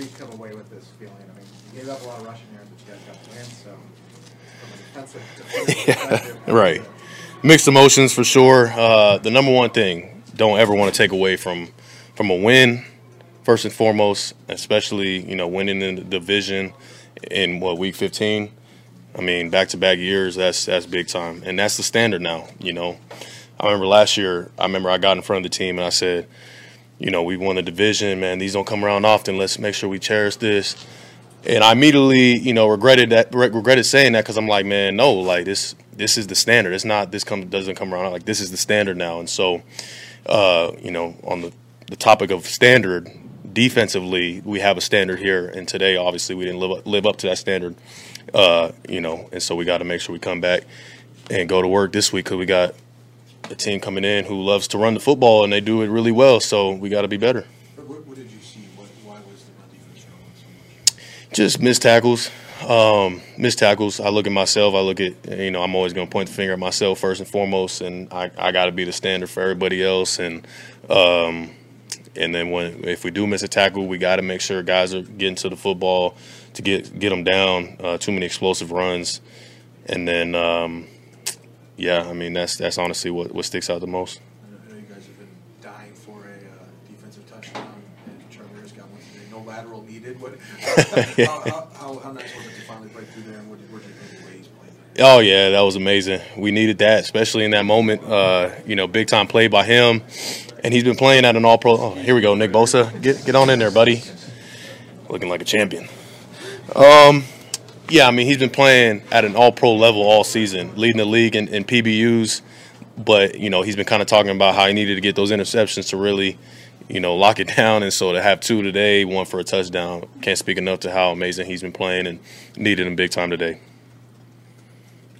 You come away with this feeling. I mean, you gave up a lot of rushing yards, but you guys got the win. So, perspective, Right. Mixed emotions for sure. Uh, the number one thing, don't ever want to take away from from a win. First and foremost, especially you know winning in the division in what week 15. I mean, back to back years. That's that's big time, and that's the standard now. You know, I remember last year. I remember I got in front of the team and I said, you know, we won the division, man. These don't come around often. Let's make sure we cherish this. And I immediately, you know, regretted that. re- Regretted saying that because I'm like, man, no, like this. This is the standard. It's not. This comes doesn't come around. Like this is the standard now. And so, uh, you know, on the the topic of standard, defensively, we have a standard here. And today, obviously, we didn't live up, live up to that standard. Uh, you know, and so we got to make sure we come back and go to work this week because we got a team coming in who loves to run the football and they do it really well. So we got to be better. What, what did you see? What, why was the run defense struggling so much? Just missed tackles. Um, missed tackles. I look at myself. I look at you know. I'm always going to point the finger at myself first and foremost, and I, I got to be the standard for everybody else. And um, and then when if we do miss a tackle, we got to make sure guys are getting to the football to get get them down. Uh, too many explosive runs, and then um, yeah, I mean that's that's honestly what, what sticks out the most. I know- you guys have been dying for a uh, defensive touchdown, and Trevor's got one today. No lateral needed. What? how, how, how, how nice was it to finally break through there? And what did, what did you think the way he's playing? Oh yeah, that was amazing. We needed that, especially in that moment. Uh, you know, big time play by him, and he's been playing at an All Pro. Oh, here we go, Nick Bosa. Get get on in there, buddy. Looking like a champion. Um, yeah, I mean he's been playing at an All Pro level all season, leading the league in, in PBUs. But you know he's been kind of talking about how he needed to get those interceptions to really, you know, lock it down. And so to have two today, one for a touchdown, can't speak enough to how amazing he's been playing and needed him big time today.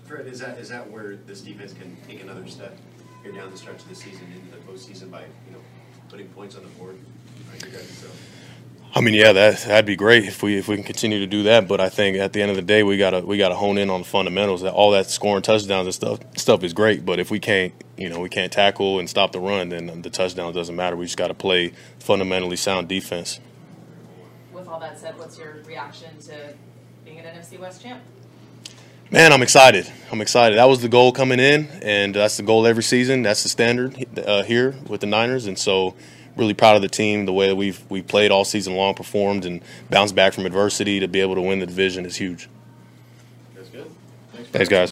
Fred, is that is that where this defense can take another step here down the stretch of the season into the postseason by you know putting points on the board? Right, you guys, so. I mean, yeah, that that'd be great if we if we can continue to do that. But I think at the end of the day, we gotta we gotta hone in on the fundamentals. That all that scoring touchdowns and stuff stuff is great, but if we can't you know we can't tackle and stop the run, then the touchdown doesn't matter. We just got to play fundamentally sound defense. With all that said, what's your reaction to being an NFC West champ? Man, I'm excited. I'm excited. That was the goal coming in, and that's the goal every season. That's the standard uh, here with the Niners, and so really proud of the team. The way that we've we played all season long, performed, and bounced back from adversity to be able to win the division is huge. That's good. Thanks, guys.